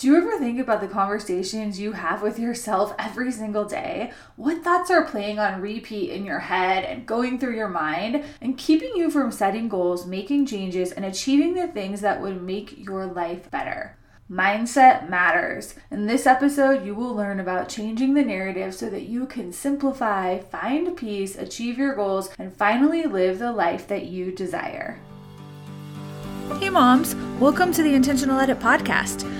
Do you ever think about the conversations you have with yourself every single day? What thoughts are playing on repeat in your head and going through your mind and keeping you from setting goals, making changes, and achieving the things that would make your life better? Mindset matters. In this episode, you will learn about changing the narrative so that you can simplify, find peace, achieve your goals, and finally live the life that you desire. Hey, moms, welcome to the Intentional Edit podcast.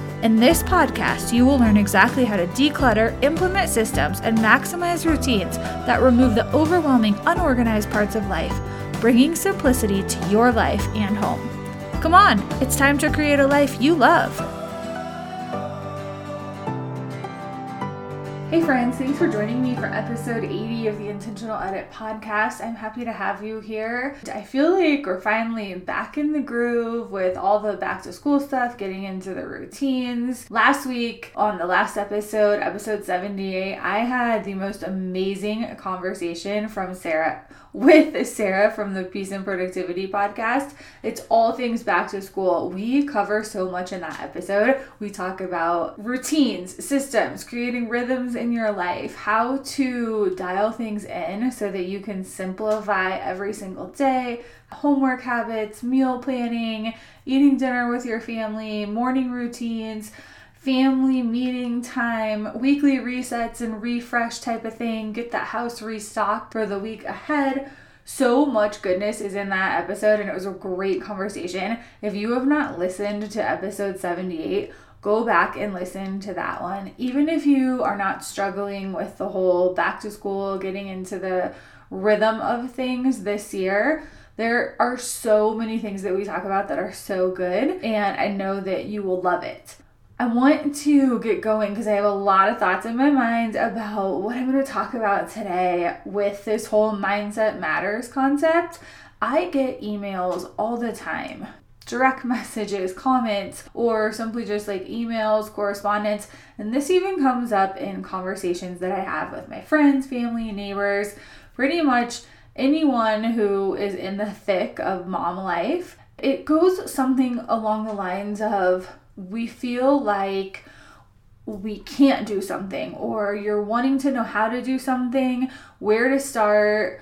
In this podcast, you will learn exactly how to declutter, implement systems, and maximize routines that remove the overwhelming, unorganized parts of life, bringing simplicity to your life and home. Come on, it's time to create a life you love. Hey, friends, thanks for joining me for episode 80 of the Intentional Edit podcast. I'm happy to have you here. I feel like we're finally back in the groove with all the back to school stuff, getting into the routines. Last week, on the last episode, episode 78, I had the most amazing conversation from Sarah with Sarah from the Peace and Productivity podcast. It's all things back to school. We cover so much in that episode. We talk about routines, systems, creating rhythms in your life, how to dial things in so that you can simplify every single day, homework habits, meal planning, eating dinner with your family, morning routines family meeting time, weekly resets and refresh type of thing, get that house restocked for the week ahead. So much goodness is in that episode, and it was a great conversation. If you have not listened to episode 78, go back and listen to that one. Even if you are not struggling with the whole back to school, getting into the rhythm of things this year, there are so many things that we talk about that are so good, and I know that you will love it. I want to get going because I have a lot of thoughts in my mind about what I'm going to talk about today with this whole mindset matters concept. I get emails all the time direct messages, comments, or simply just like emails, correspondence. And this even comes up in conversations that I have with my friends, family, neighbors, pretty much anyone who is in the thick of mom life. It goes something along the lines of, we feel like we can't do something, or you're wanting to know how to do something, where to start,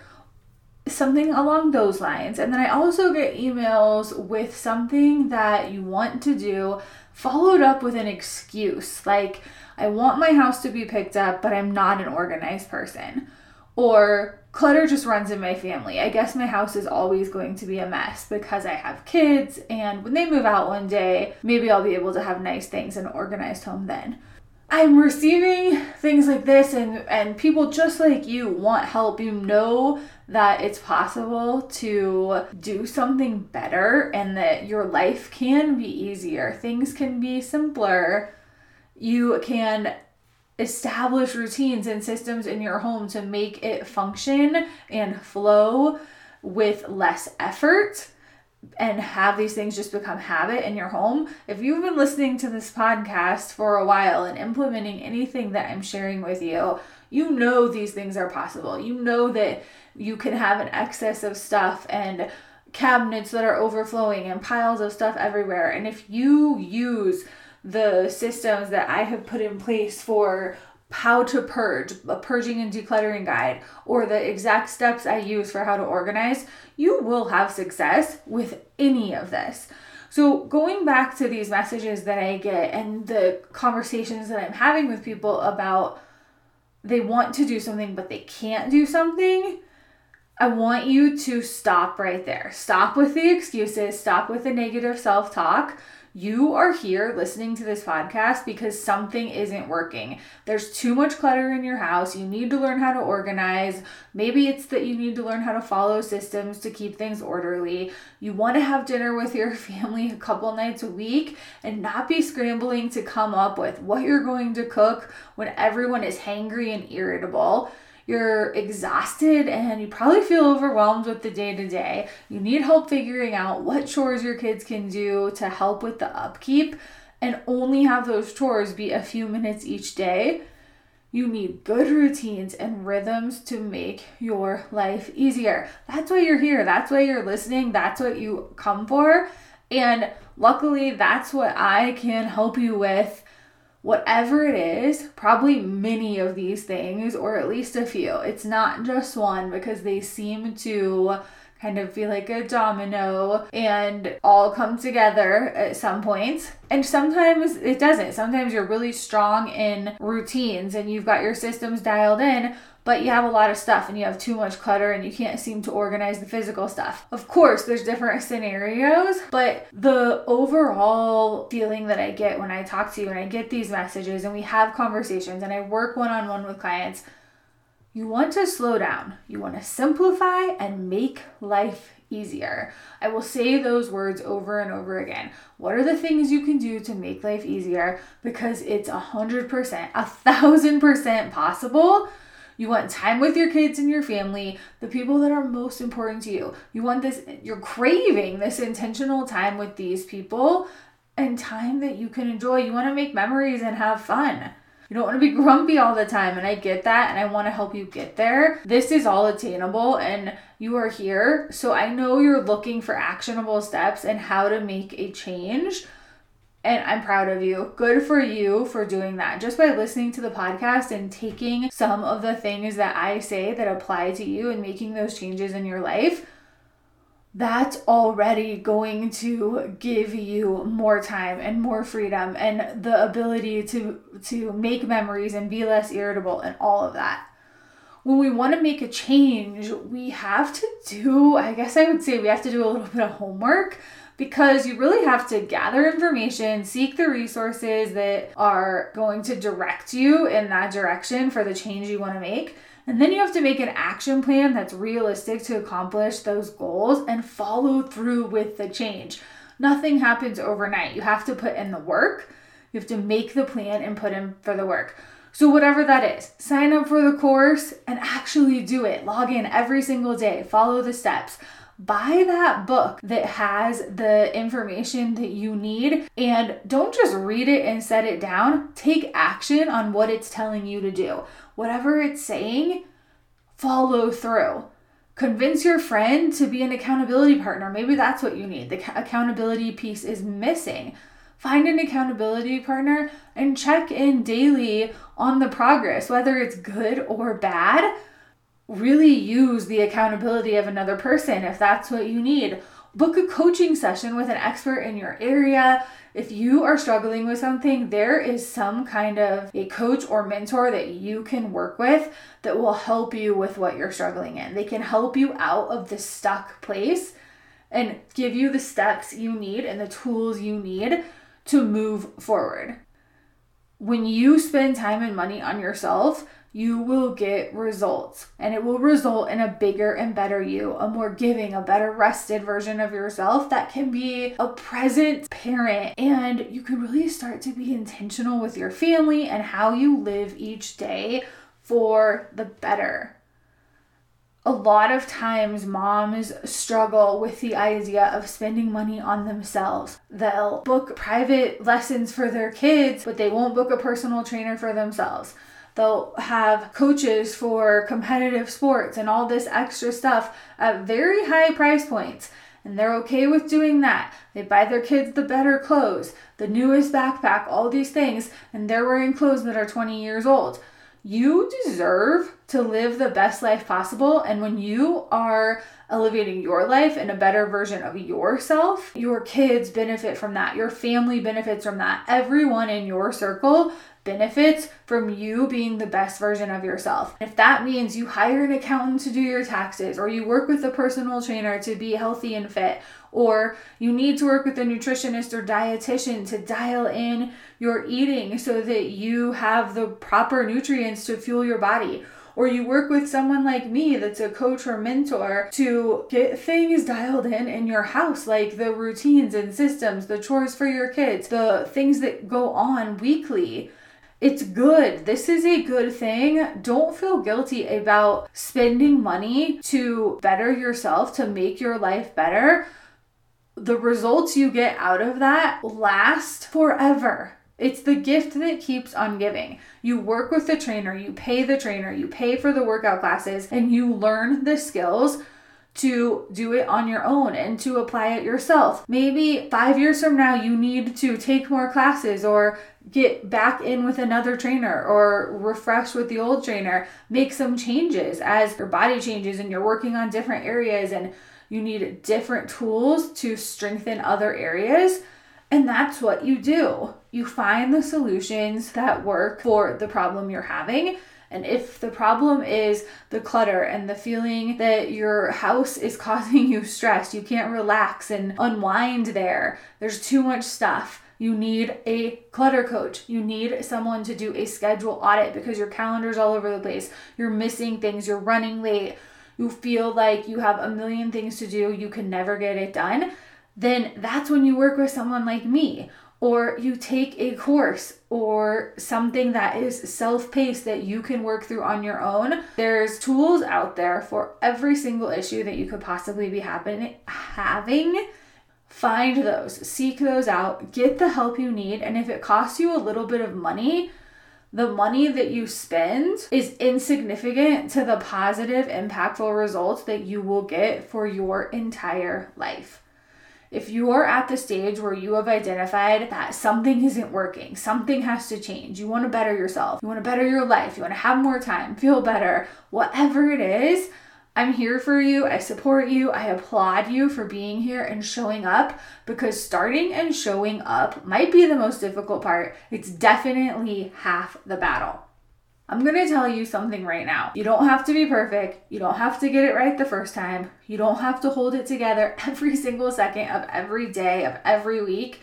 something along those lines. And then I also get emails with something that you want to do, followed up with an excuse like, I want my house to be picked up, but I'm not an organized person. Or clutter just runs in my family. I guess my house is always going to be a mess because I have kids, and when they move out one day, maybe I'll be able to have nice things and organized home then. I'm receiving things like this and and people just like you want help. You know that it's possible to do something better and that your life can be easier. Things can be simpler. You can establish routines and systems in your home to make it function and flow with less effort and have these things just become habit in your home. If you've been listening to this podcast for a while and implementing anything that I'm sharing with you, you know these things are possible. You know that you can have an excess of stuff and cabinets that are overflowing and piles of stuff everywhere. And if you use the systems that I have put in place for how to purge, a purging and decluttering guide, or the exact steps I use for how to organize, you will have success with any of this. So, going back to these messages that I get and the conversations that I'm having with people about they want to do something but they can't do something, I want you to stop right there. Stop with the excuses, stop with the negative self talk You are here listening to this podcast because something isn't working. There's too much clutter in your house. You need to learn how to organize. Maybe it's that you need to learn how to follow systems to keep things orderly. You want to have dinner with your family a couple nights a week and not be scrambling to come up with what you're going to cook when everyone is hangry and irritable you're exhausted and you probably feel overwhelmed with the day to day. You need help figuring out what chores your kids can do to help with the upkeep and only have those chores be a few minutes each day. You need good routines and rhythms to make your life easier. That's why you're here. That's why you're listening. That's what you come for. And luckily, that's what I can help you with whatever it is, probably many of these things, or at least a few. It's not just one because they seem to kind of feel like a domino and all come together at some point. And sometimes it doesn't. Sometimes you're really strong in routines and you've got your systems dialed in, but you have a lot of stuff and you have too much clutter and you can't seem to organize the physical stuff. Of course, there's different scenarios, but the overall feeling that I get when I talk to you and I get these messages and we have conversations and I work one on one with clients, you want to slow down. You want to simplify and make life easier. I will say those words over and over again. What are the things you can do to make life easier? Because it's a hundred percent, a thousand percent possible you want time with your kids and your family, the people that are most important to you. You want this, you're craving this intentional time with these people and time that you can enjoy. You want to make memories and have fun. You don't want to be grumpy all the time. And I get that. And I want to help you get there. This is all attainable. And you are here. So I know you're looking for actionable steps and how to make a change. And I'm proud of you. Good for you for doing that. Just by listening to the podcast and taking some of the things that I say that apply to you and making those changes in your life, that's already going to give you more time and more freedom and the ability to to make memories and be less irritable and all of that when we want to make a change, we have to do, I guess I would say we have to do a little bit of homework because you really have to gather information, seek the resources that are going to direct you in that direction for the change you want to make. And then you have to make an action plan that's realistic to accomplish those goals and follow through with the change. Nothing happens overnight. You have to put in the work, you have to make the plan and put in for the work. So, whatever that is, sign up for the course and actually do it. Log in every single day, follow the steps buy that book that has the information that you need and don't just read it and set it down. Take action on what it's telling you to do. Whatever it's saying, follow through. Convince your friend to be an accountability partner. Maybe that's what you need. The accountability piece is missing. Find an accountability partner and check in daily on the progress, whether it's good or bad really use the accountability of another person if that's what you need. Book a coaching session with an expert in your area. If you are struggling with something, there is some kind of a coach or mentor that you can work with that will help you with what you're struggling in. They can help you out of the stuck place and give you the steps you need and the tools you need to move forward. When you spend time and money on yourself, you will get results and it will result in a bigger and better you, a more giving, a better rested version of yourself that can be a present parent. And you can really start to be intentional with your family and how you live each day for the better. A lot of times, moms struggle with the idea of spending money on themselves. They'll book private lessons for their kids, but they won't book a personal trainer for themselves They'll have coaches for competitive sports and all this extra stuff at very high price points. And they're okay with doing that. They buy their kids the better clothes, the newest backpack, all these things, and they're wearing clothes that are 20 years old. You deserve to live the best life possible. And when you are elevating your life and a better version of yourself, your kids benefit from that. Your family benefits from that. Everyone in your circle benefits from you being the best version of yourself. If that means you hire an accountant to do your taxes, or you work with a personal trainer to be healthy and fit, or you need to work with a nutritionist or dietitian to dial in your eating so that you have the proper nutrients to fuel your body or you work with someone like me that's a coach or mentor to get things dialed in in your house, like the routines and systems, the chores for your kids, the things that go on weekly. It's good. This is a good thing. Don't feel guilty about spending money to better yourself, to make your life better. The results you get out of that last forever. It's the gift that keeps on giving. You work with the trainer, you pay the trainer, you pay for the workout classes, and you learn the skills to do it on your own and to apply it yourself. Maybe five years from now, you need to take more classes or get back in with another trainer or refresh with the old trainer. Make some changes as your body changes and you're working on different areas and you need different tools to strengthen other areas. And that's what you do. You find the solutions that work for the problem you're having. And if the problem is the clutter and the feeling that your house is causing you stress, you can't relax and unwind there, there's too much stuff. You need a clutter coach. You need someone to do a schedule audit because your calendar's all over the place. You're missing things, you're running late. You feel like you have a million things to do, you can never get it done then that's when you work with someone like me or you take a course or something that is self paced that you can work through on your own. There's tools out there for every single issue that you could possibly be happen- having. Find those, seek those out, get the help you need, and if it costs you a little bit of money, the money that you spend is insignificant to the positive, impactful results that you will get for your entire life. If you are at the stage where you have identified that something isn't working, something has to change, you want to better yourself, you want to better your life, you want to have more time, feel better, whatever it is, I'm here for you. I support you. I applaud you for being here and showing up because starting and showing up might be the most difficult part. It's definitely half the battle. I'm gonna tell you something right now. You don't have to be perfect. You don't have to get it right the first time. You don't have to hold it together every single second of every day, of every week.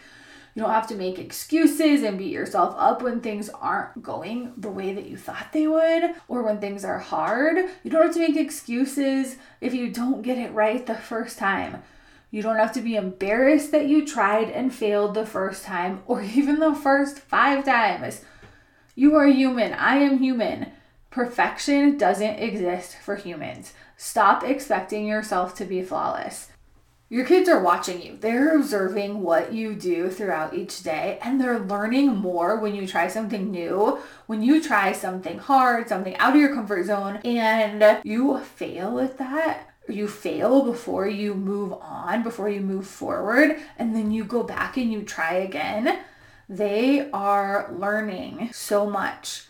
You don't have to make excuses and beat yourself up when things aren't going the way that you thought they would or when things are hard. You don't have to make excuses if you don't get it right the first time. You don't have to be embarrassed that you tried and failed the first time or even the first five times. You are human. I am human. Perfection doesn't exist for humans. Stop expecting yourself to be flawless. Your kids are watching you. They're observing what you do throughout each day, and they're learning more when you try something new, when you try something hard, something out of your comfort zone, and you fail at that. You fail before you move on, before you move forward, and then you go back and you try again they are learning so much.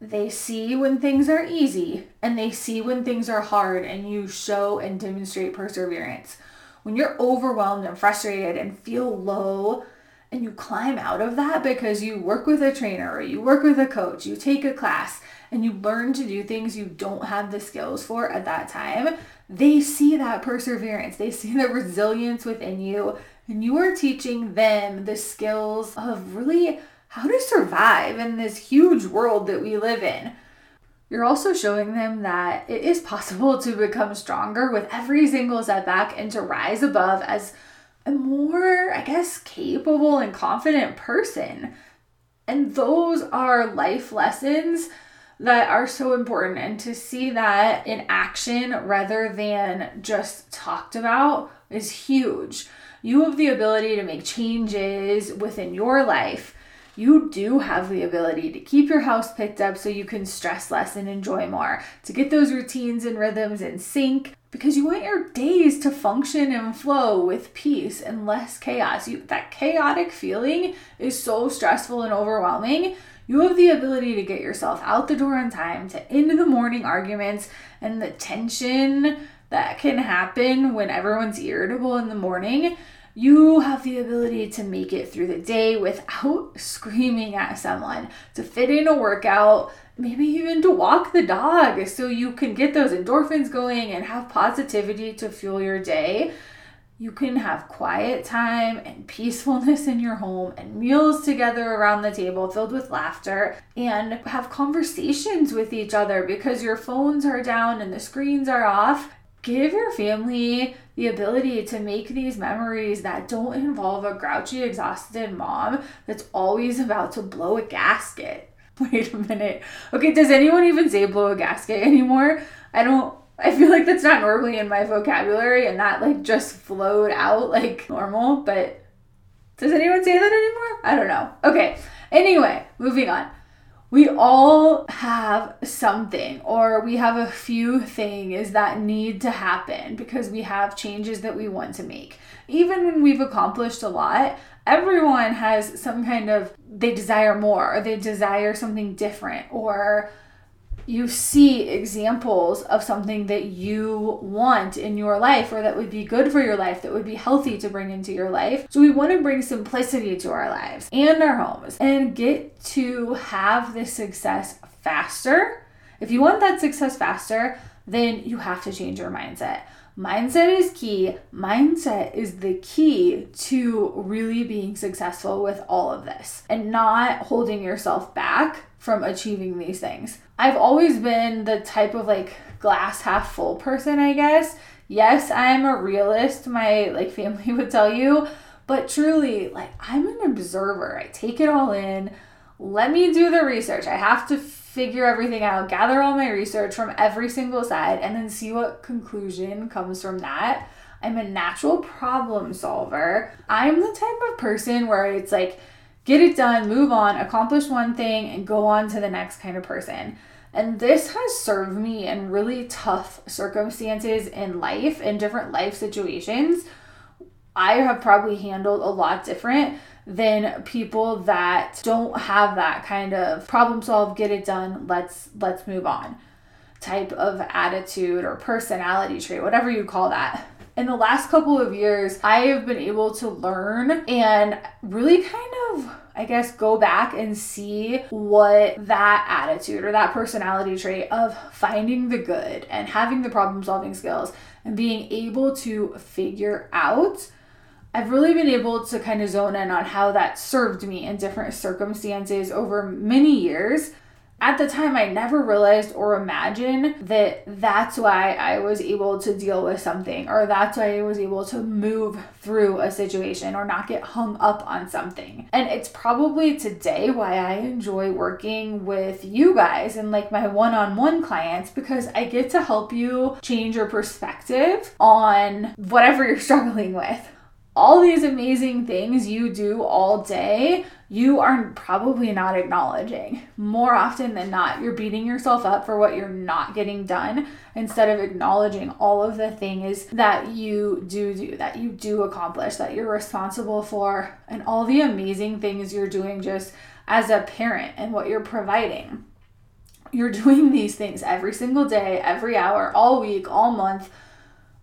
They see when things are easy and they see when things are hard, and you show and demonstrate perseverance. When you're overwhelmed and frustrated and feel low, and you climb out of that because you work with a trainer or you work with a coach, you take a class, and you learn to do things you don't have the skills for at that time, they see that perseverance. They see the resilience within you and you are teaching them the skills of really how to survive in this huge world that we live in. You're also showing them that it is possible to become stronger with every single setback and to rise above as a more, I guess, capable and confident person. And those are life lessons that are so important. And to see that in action rather than just talked about is huge you have the ability to make changes within your life. You do have the ability to keep your house picked up so you can stress less and enjoy more, to get those routines and rhythms in sync because you want your days to function and flow with peace and less chaos. You, that chaotic feeling is so stressful and overwhelming. You have the ability to get yourself out the door on time, to end the morning arguments and the tension that can happen when everyone's irritable in the morning, you have the ability to make it through the day without screaming at someone, to fit in a workout, maybe even to walk the dog so you can get those endorphins going and have positivity to fuel your day. you can have quiet time and peacefulness in your home and meals together around the table filled with laughter and have conversations with each other because your phones are down and the screens are off. Give your family the ability to make these memories that don't involve a grouchy, exhausted mom that's always about to blow a gasket. Wait a minute. Okay, does anyone even say blow a gasket anymore? I don't I feel like that's not normally in my vocabulary and that like just flowed out like normal, but does anyone say that anymore? I don't know. Okay. Anyway, moving on. We all have something, or we have a few things that need to happen because we have changes that we want to make. Even when we've accomplished a lot, everyone has some kind of, they desire more, or they desire something different, or you see examples of something that you want in your life or that would be good for your life, that would be healthy to bring into your life. So we want to bring simplicity to our lives and our homes and get to have this success faster. If you want that success faster, then you have to change your mindset. Mindset is key. Mindset is the key to really being successful with all of this and not holding yourself back from achieving these things. I've always been the type of like glass half full person, I guess. Yes, I'm a realist, my like family would tell you, but truly, like I'm an observer. I take it all in. Let me do the research. I have to figure everything out, gather all my research from every single side, and then see what conclusion comes from that. I'm a natural problem solver. I'm the type of person where it's like, get it done, move on, accomplish one thing, and go on to the next kind of person. And this has served me in really tough circumstances in life, in different life situations. I have probably handled a lot different than people that don't have that kind of problem solve, get it done, let's let's move on type of attitude or personality trait, whatever you call that. In the last couple of years, I have been able to learn and really kind of I guess, go back and see what that attitude or that personality trait of finding the good and having the problem solving skills and being able to figure out. I've really been able to kind of zone in on how that served me in different circumstances over many years at the time I never realized or imagined that that's why I was able to deal with something or that's why I was able to move through a situation or not get hung up on something. And it's probably today why I enjoy working with you guys and like my one-on-one clients because I get to help you change your perspective on whatever you're struggling with all these amazing things you do all day, you are probably not acknowledging. More often than not, you're beating yourself up for what you're not getting done instead of acknowledging all of the things that you do do, that you do accomplish, that you're responsible for, and all the amazing things you're doing just as a parent and what you're providing. You're doing these things every single day, every hour, all week, all month,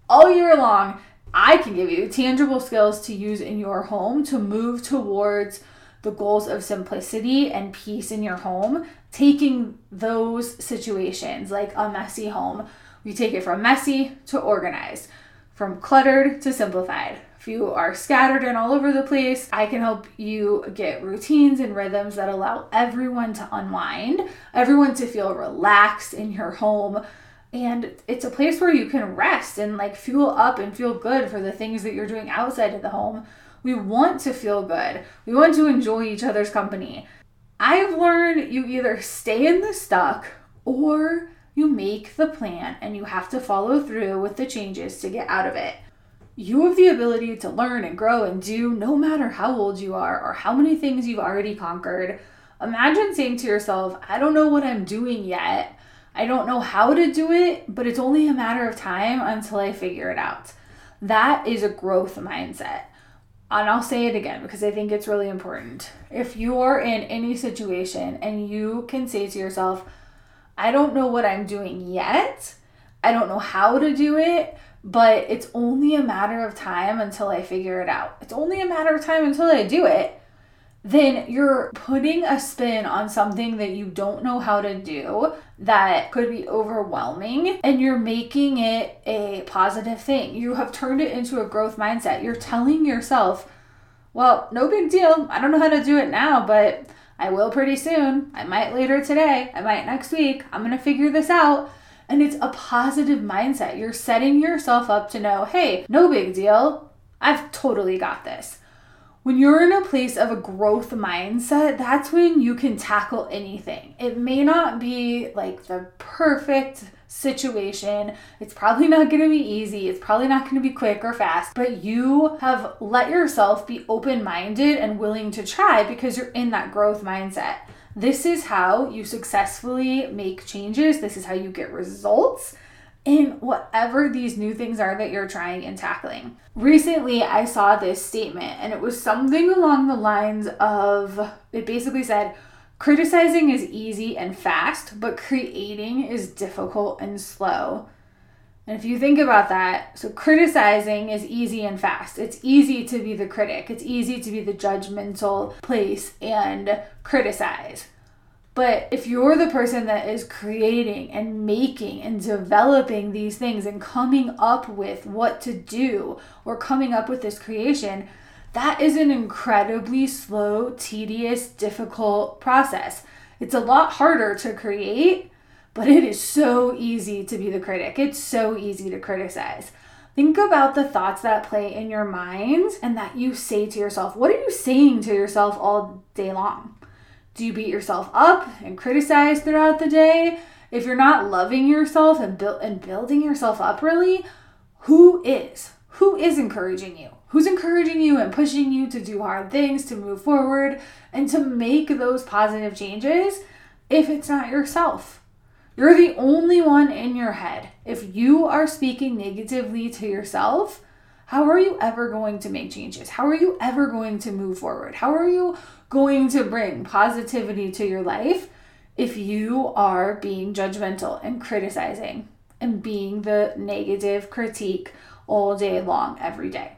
all year long I can give you tangible skills to use in your home to move towards the goals of simplicity and peace in your home, taking those situations like a messy home, we take it from messy to organized, from cluttered to simplified. If you are scattered and all over the place, I can help you get routines and rhythms that allow everyone to unwind, everyone to feel relaxed in your home and it's a place where you can rest and like fuel up and feel good for the things that you're doing outside of the home. We want to feel good. We want to enjoy each other's company. I've learned you either stay in the stuck or you make the plan and you have to follow through with the changes to get out of it. You have the ability to learn and grow and do no matter how old you are or how many things you've already conquered. Imagine saying to yourself, I don't know what I'm doing yet, I don't know how to do it, but it's only a matter of time until I figure it out. That is a growth mindset. And I'll say it again because I think it's really important. If you're in any situation and you can say to yourself, I don't know what I'm doing yet, I don't know how to do it, but it's only a matter of time until I figure it out. It's only a matter of time until I do it. Then you're putting a spin on something that you don't know how to do that could be overwhelming and you're making it a positive thing. You have turned it into a growth mindset. You're telling yourself, well, no big deal. I don't know how to do it now, but I will pretty soon. I might later today. I might next week. I'm going to figure this out. And it's a positive mindset. You're setting yourself up to know, hey, no big deal. I've totally got this. When you're in a place of a growth mindset, that's when you can tackle anything. It may not be like the perfect situation. It's probably not going to be easy. It's probably not going to be quick or fast, but you have let yourself be open minded and willing to try because you're in that growth mindset. This is how you successfully make changes. This is how you get results in whatever these new things are that you're trying and tackling. Recently, I saw this statement and it was something along the lines of it basically said, criticizing is easy and fast, but creating is difficult and slow. And if you think about that, so criticizing is easy and fast. It's easy to be the critic, it's easy to be the judgmental place and criticize. But if you're the person that is creating and making and developing these things and coming up with what to do or coming up with this creation, that is an incredibly slow, tedious, difficult process. It's a lot harder to create, but it is so easy to be the critic. It's so easy to criticize. Think about the thoughts that play in your mind and that you say to yourself. What are you saying to yourself all day long? Do you beat yourself up and criticize throughout the day? If you're not loving yourself and build and building yourself up really, who is? Who is encouraging you? Who's encouraging you and pushing you to do hard things, to move forward, and to make those positive changes if it's not yourself? You're the only one in your head. If you are speaking negatively to yourself, how are you ever going to make changes? How are you ever going to move forward? How are you going to bring positivity to your life if you are being judgmental and criticizing and being the negative critique all day long, every day.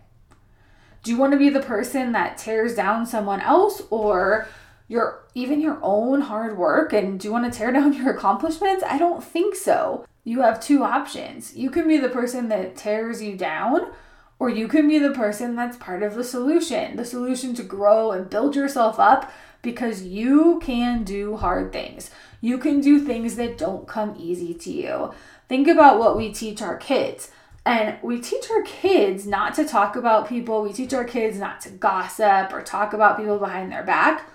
Do you want to be the person that tears down someone else or your even your own hard work and do you want to tear down your accomplishments? I don't think so. You have two options. You can be the person that tears you down or you can be the person that's part of the solution, the solution to grow and build yourself up because you can do hard things. You can do things that don't come easy to you. Think about what we teach our kids. And we teach our kids not to talk about people. We teach our kids not to gossip or talk about people behind their back.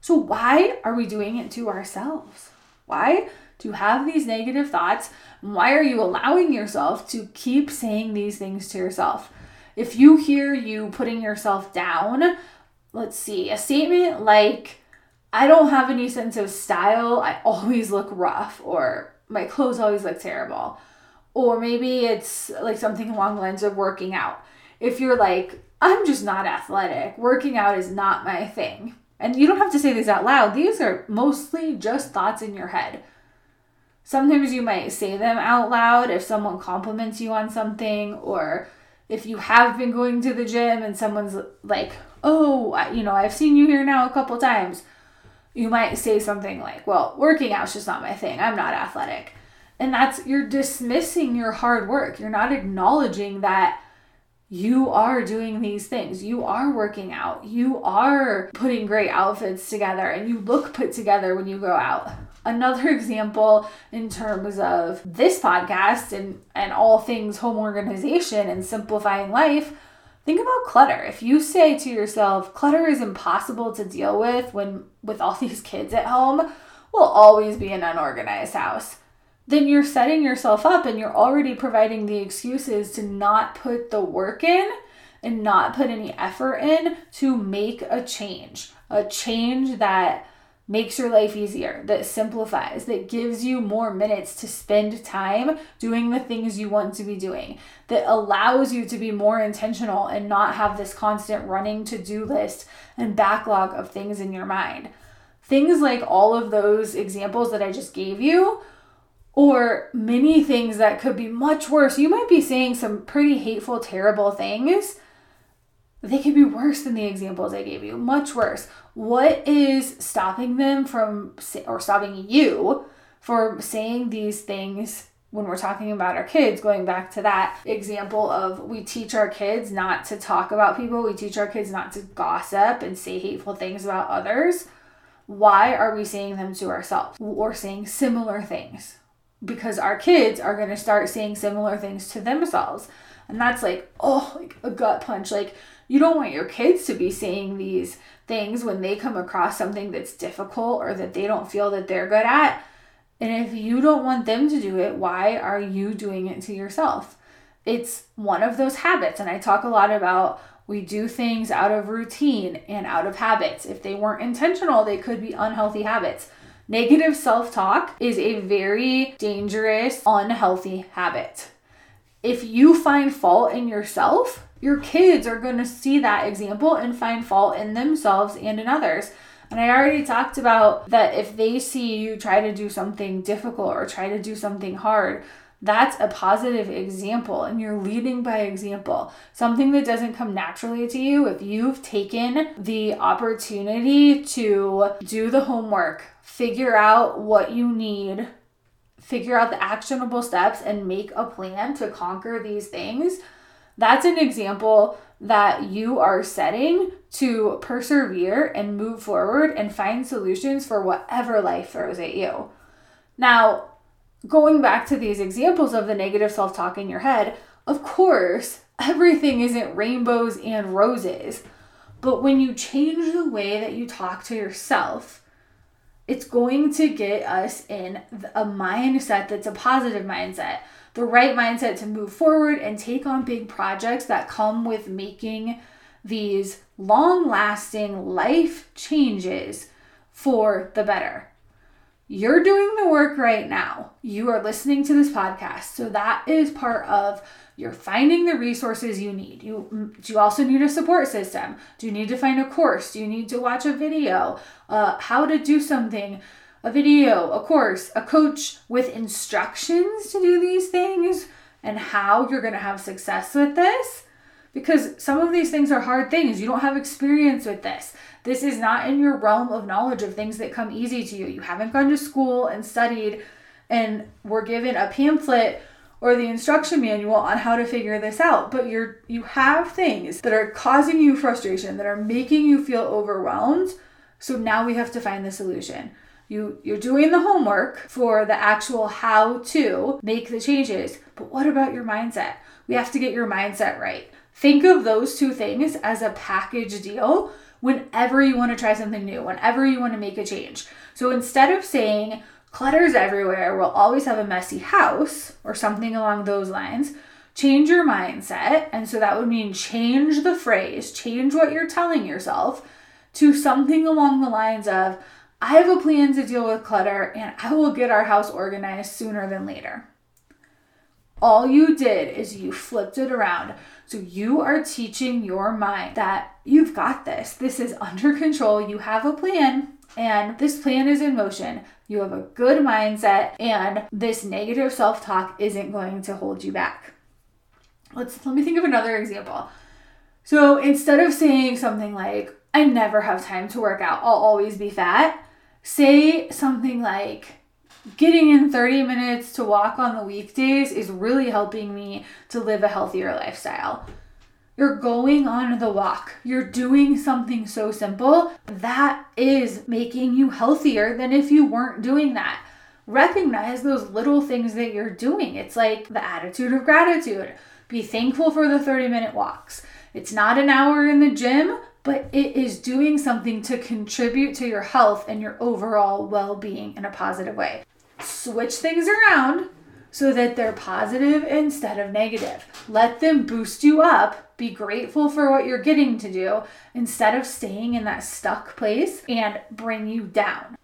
So, why are we doing it to ourselves? Why do you have these negative thoughts? Why are you allowing yourself to keep saying these things to yourself? If you hear you putting yourself down, let's see, a statement like, I don't have any sense of style, I always look rough, or my clothes always look terrible. Or maybe it's like something along the lines of working out. If you're like, I'm just not athletic, working out is not my thing. And you don't have to say these out loud, these are mostly just thoughts in your head. Sometimes you might say them out loud if someone compliments you on something or if you have been going to the gym and someone's like, oh, you know, I've seen you here now a couple times, you might say something like, well, working out's just not my thing. I'm not athletic. And that's, you're dismissing your hard work. You're not acknowledging that you are doing these things. You are working out. You are putting great outfits together and you look put together when you go out another example in terms of this podcast and, and all things home organization and simplifying life think about clutter. If you say to yourself clutter is impossible to deal with when with all these kids at home we'll always be an unorganized house then you're setting yourself up and you're already providing the excuses to not put the work in and not put any effort in to make a change a change that makes your life easier, that simplifies, that gives you more minutes to spend time doing the things you want to be doing, that allows you to be more intentional and not have this constant running to do list and backlog of things in your mind. Things like all of those examples that I just gave you. Or many things that could be much worse. You might be saying some pretty hateful, terrible things they could be worse than the examples I gave you, much worse. What is stopping them from, or stopping you from saying these things when we're talking about our kids, going back to that example of we teach our kids not to talk about people, we teach our kids not to gossip and say hateful things about others. Why are we saying them to ourselves or saying similar things? Because our kids are going to start saying similar things to themselves. And that's like, oh, like a gut punch. Like, you don't want your kids to be saying these things when they come across something that's difficult or that they don't feel that they're good at and if you don't want them to do it, why are you doing it to yourself? It's one of those habits. And I talk a lot about we do things out of routine and out of habits. If they weren't intentional, they could be unhealthy habits. Negative self talk is a very dangerous, unhealthy habit. If you find fault in yourself, your kids are going to see that example and find fault in themselves and in others. And I already talked about that if they see you try to do something difficult or try to do something hard, that's a positive example and you're leading by example. Something that doesn't come naturally to you, if you've taken the opportunity to do the homework, figure out what you need, figure out the actionable steps, and make a plan to conquer these things, that's an example that you are setting to persevere and move forward and find solutions for whatever life throws at you. Now, going back to these examples of the negative self talk in your head, of course, everything isn't rainbows and roses. But when you change the way that you talk to yourself, it's going to get us in a mindset that's a positive mindset the right mindset to move forward and take on big projects that come with making these long lasting life changes for the better. You're doing the work right now. You are listening to this podcast. So that is part of you're finding the resources you need. You do you also need a support system? Do you need to find a course? Do you need to watch a video? Uh, how to do something? A video, a course, a coach with instructions to do these things and how you're going to have success with this. Because some of these things are hard things. You don't have experience with this. This is not in your realm of knowledge of things that come easy to you. You haven't gone to school and studied and were given a pamphlet or the instruction manual on how to figure this out but you're you have things that are causing you frustration that are making you feel overwhelmed so now we have to find the solution you you're doing the homework for the actual how to make the changes. But what about your mindset? We have to get your mindset right. Think of those two things as a package deal whenever you want to try something new whenever you want to make a change. So instead of saying clutter's everywhere we'll always have a messy house or something along those lines change your mindset. And so that would mean change the phrase change what you're telling yourself to something along the lines of I have a plan to deal with clutter and I will get our house organized sooner than later. All you did is you flipped it around. So you are teaching your mind that you've got this. This is under control. You have a plan and this plan is in motion. You have a good mindset and this negative self-talk isn't going to hold you back. Let's let me think of another example. So instead of saying something like I never have time to work out, I'll always be fat, say something like, getting in 30 minutes to walk on the weekdays is really helping me to live a healthier lifestyle. You're going on the walk. You're doing something so simple that is making you healthier than if you weren't doing that. Recognize those little things that you're doing. It's like the attitude of gratitude. Be thankful for the 30 minute walks. It's not an hour in the gym, but it is doing something to contribute to your health and your overall well being in a positive way. Switch things around so that they're positive instead of negative. Let them boost you up. Be grateful for what you're getting to do instead of staying in that stuck place and bring you down.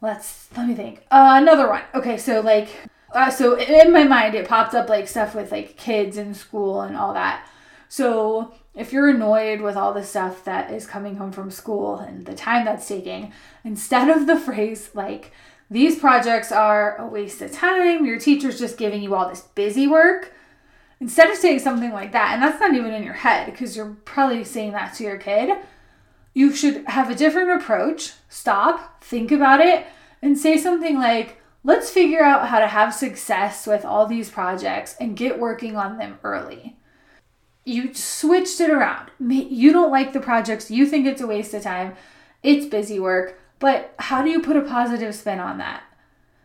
Let's let me think. Uh, another one. Okay, so like, uh, so in my mind it popped up like stuff with like kids in school and all that. So if you're annoyed with all the stuff that is coming home from school and the time that's taking, instead of the phrase like, these projects are a waste of time, your teacher's just giving you all this busy work, Instead of saying something like that, and that's not even in your head because you're probably saying that to your kid, you should have a different approach. Stop, think about it, and say something like, let's figure out how to have success with all these projects and get working on them early. You switched it around. You don't like the projects, you think it's a waste of time, it's busy work, but how do you put a positive spin on that?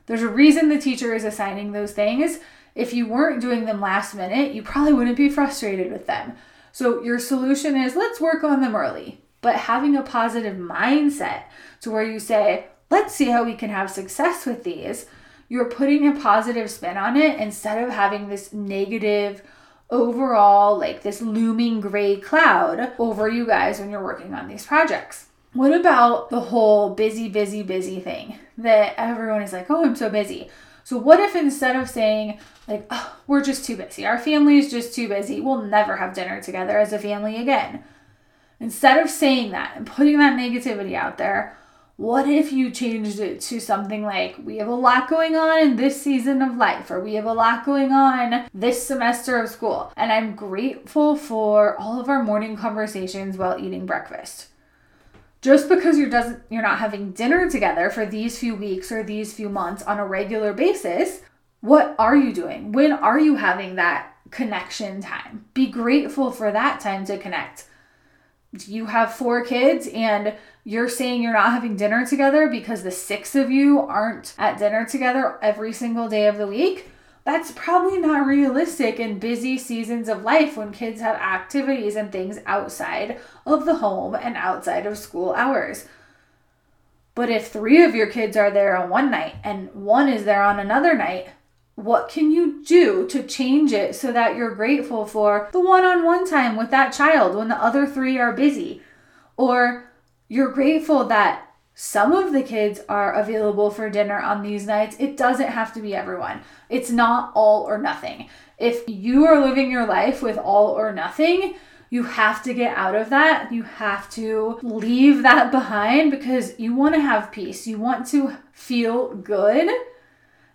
There's a reason the teacher is assigning those things. If you weren't doing them last minute, you probably wouldn't be frustrated with them. So, your solution is let's work on them early, but having a positive mindset to where you say, let's see how we can have success with these. You're putting a positive spin on it instead of having this negative, overall, like this looming gray cloud over you guys when you're working on these projects. What about the whole busy, busy, busy thing that everyone is like, oh, I'm so busy? So, what if instead of saying, like, oh, we're just too busy, our family is just too busy, we'll never have dinner together as a family again? Instead of saying that and putting that negativity out there, what if you changed it to something like, we have a lot going on in this season of life, or we have a lot going on this semester of school, and I'm grateful for all of our morning conversations while eating breakfast. Just because you're doesn't you're not having dinner together for these few weeks or these few months on a regular basis, what are you doing? When are you having that connection time? Be grateful for that time to connect you have four kids and you're saying you're not having dinner together because the six of you aren't at dinner together every single day of the week, that's probably not realistic in busy seasons of life when kids have activities and things outside of the home and outside of school hours. But if three of your kids are there on one night and one is there on another night, what can you do to change it so that you're grateful for the one on one time with that child when the other three are busy? Or you're grateful that some of the kids are available for dinner on these nights. It doesn't have to be everyone, it's not all or nothing. If you are living your life with all or nothing, you have to get out of that. You have to leave that behind because you want to have peace. You want to feel good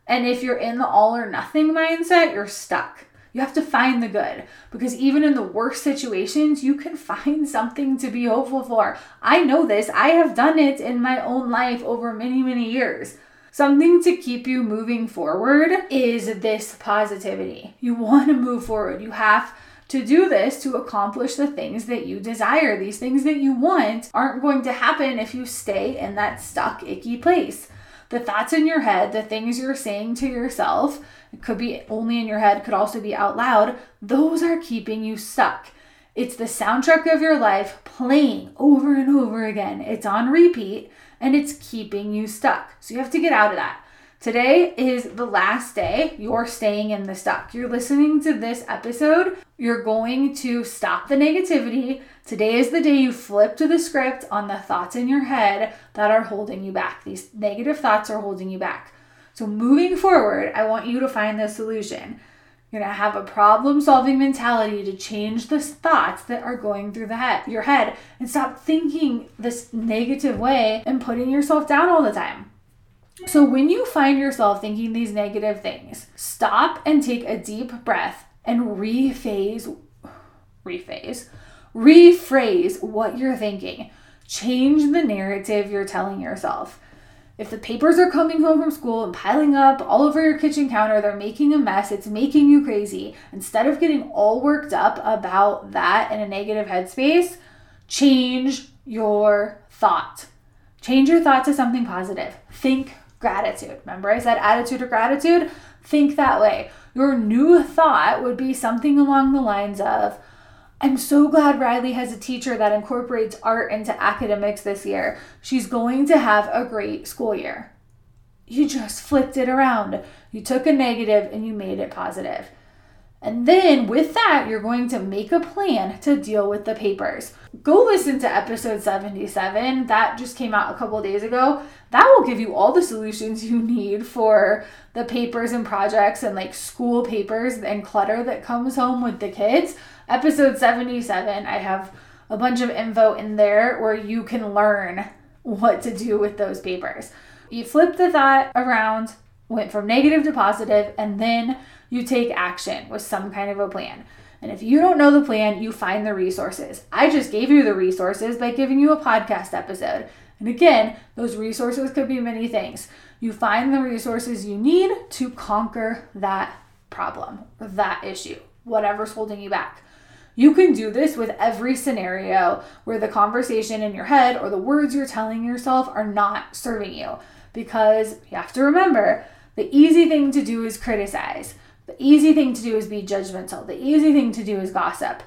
and if you're in the all or nothing mindset, you're stuck. You have to find the good because even in the worst situations, you can find something to be hopeful for. I know this, I have done it in my own life over many, many years. Something to keep you moving forward is this positivity. You want to move forward. You have to do this to accomplish the things that you desire. These things that you want aren't going to happen if you stay in that stuck, icky place the thoughts in your head, the things you're saying to yourself, it could be only in your head, could also be out loud, those are keeping you stuck. It's the soundtrack of your life playing over and over again. It's on repeat and it's keeping you stuck. So you have to get out of that. Today is the last day you're staying in the stuck. You're listening to this episode. You're going to stop the negativity. Today is the day you flip to the script on the thoughts in your head that are holding you back. These negative thoughts are holding you back. So, moving forward, I want you to find the solution. You're gonna have a problem solving mentality to change the thoughts that are going through the head, your head, and stop thinking this negative way and putting yourself down all the time. So, when you find yourself thinking these negative things, stop and take a deep breath and rephase, rephase, rephrase what you're thinking. Change the narrative you're telling yourself. If the papers are coming home from school and piling up all over your kitchen counter, they're making a mess, it's making you crazy. Instead of getting all worked up about that in a negative headspace, change your thought. Change your thought to something positive. Think gratitude. Remember, I said attitude or gratitude? Think that way. Your new thought would be something along the lines of, I'm so glad Riley has a teacher that incorporates art into academics this year. She's going to have a great school year. You just flipped it around. You took a negative and you made it positive. And then with that, you're going to make a plan to deal with the papers. Go listen to episode 77. That just came out a couple days ago. That will give you all the solutions you need for the papers and projects and like school papers and clutter that comes home with the kids. Episode 77, I have a bunch of info in there where you can learn what to do with those papers. You flip the thought around, went from negative to positive, and then you take action with some kind of a plan. And if you don't know the plan, you find the resources. I just gave you the resources by giving you a podcast episode. And again, those resources could be many things. You find the resources you need to conquer that problem or that issue, whatever's holding you back. You can do this with every scenario where the conversation in your head or the words you're telling yourself are not serving you. Because you have to remember the easy thing to do is criticize, the easy thing to do is be judgmental, the easy thing to do is gossip.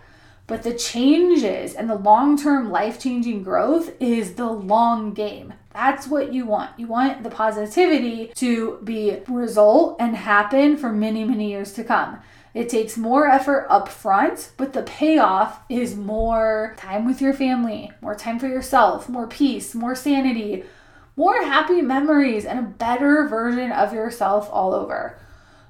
But the changes and the long term life changing growth is the long game. That's what you want. You want the positivity to be result and happen for many, many years to come. It takes more effort up front, but the payoff is more time with your family, more time for yourself, more peace, more sanity, more happy memories, and a better version of yourself all over.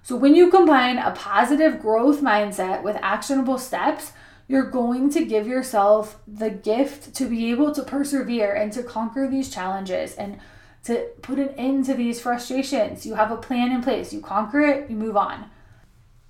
So, when you combine a positive growth mindset with actionable steps, you're going to give yourself the gift to be able to persevere and to conquer these challenges and to put an end to these frustrations. You have a plan in place, you conquer it, you move on.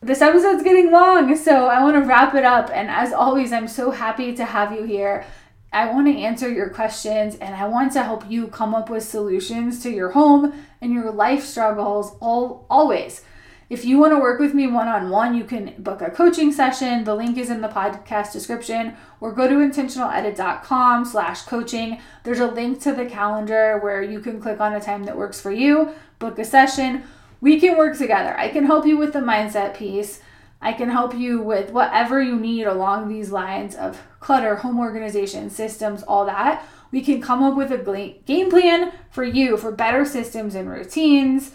This episode's getting long, so I want to wrap it up. And as always, I'm so happy to have you here. I want to answer your questions and I want to help you come up with solutions to your home and your life struggles all always. If you want to work with me one on one, you can book a coaching session. The link is in the podcast description or go to intentionaledit.com slash coaching. There's a link to the calendar where you can click on a time that works for you, book a session. We can work together. I can help you with the mindset piece. I can help you with whatever you need along these lines of clutter, home organization, systems, all that. We can come up with a game plan for you for better systems and routines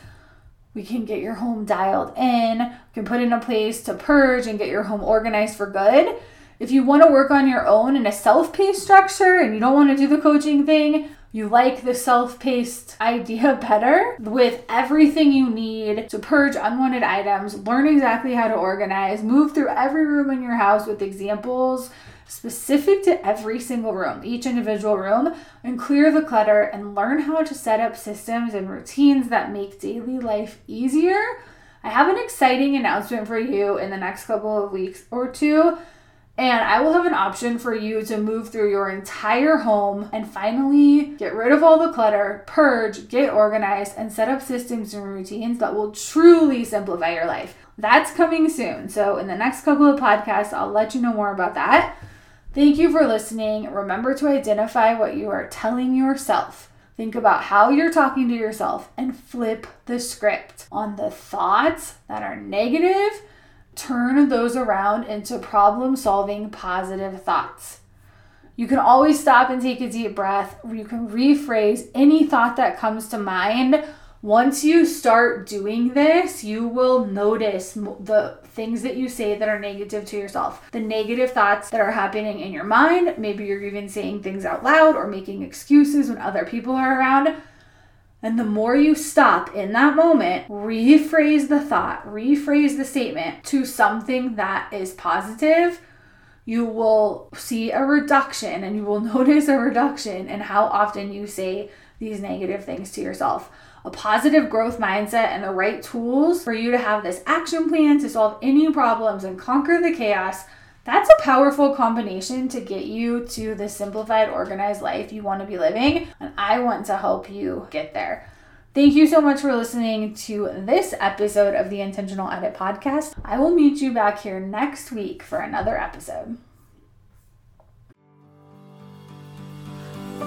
we can get your home dialed in. We can put in a place to purge and get your home organized for good. If you want to work on your own in a self paced structure and you don't want to do the coaching thing, you like the self paced idea better with everything you need to purge unwanted items, learn exactly how to organize, move through every room in your house with examples specific to every single room, each individual room, and clear the clutter and learn how to set up systems and routines that make daily life easier. I have an exciting announcement for you in the next couple of weeks or two. And I will have an option for you to move through your entire home and finally get rid of all the clutter, purge, get organized, and set up systems and routines that will truly simplify your life. That's coming soon. So, in the next couple of podcasts, I'll let you know more about that. Thank you for listening. Remember to identify what you are telling yourself. Think about how you're talking to yourself and flip the script on the thoughts that are negative. Turn those around into problem solving positive thoughts. You can always stop and take a deep breath. You can rephrase any thought that comes to mind once you start doing this, you will notice the things that you say that are negative to yourself, the negative thoughts that are happening in your mind. Maybe you're even saying things out loud or making excuses when other people are around. And the more you stop in that moment, rephrase the thought, rephrase the statement to something that is positive, you will see a reduction and you will notice a reduction in how often you say these negative things to yourself a positive growth mindset and the right tools for you to have this action plan to solve any problems and conquer the chaos, that's a powerful combination to get you to the simplified, organized life you want to be living. And I want to help you get there. Thank you so much for listening to this episode of the Intentional Edit Podcast. I will meet you back here next week for another episode.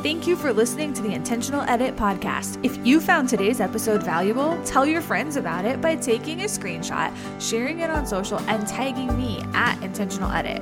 Thank you for listening to the Intentional Edit podcast. If you found today's episode valuable, tell your friends about it by taking a screenshot, sharing it on social, and tagging me at Intentional Edit.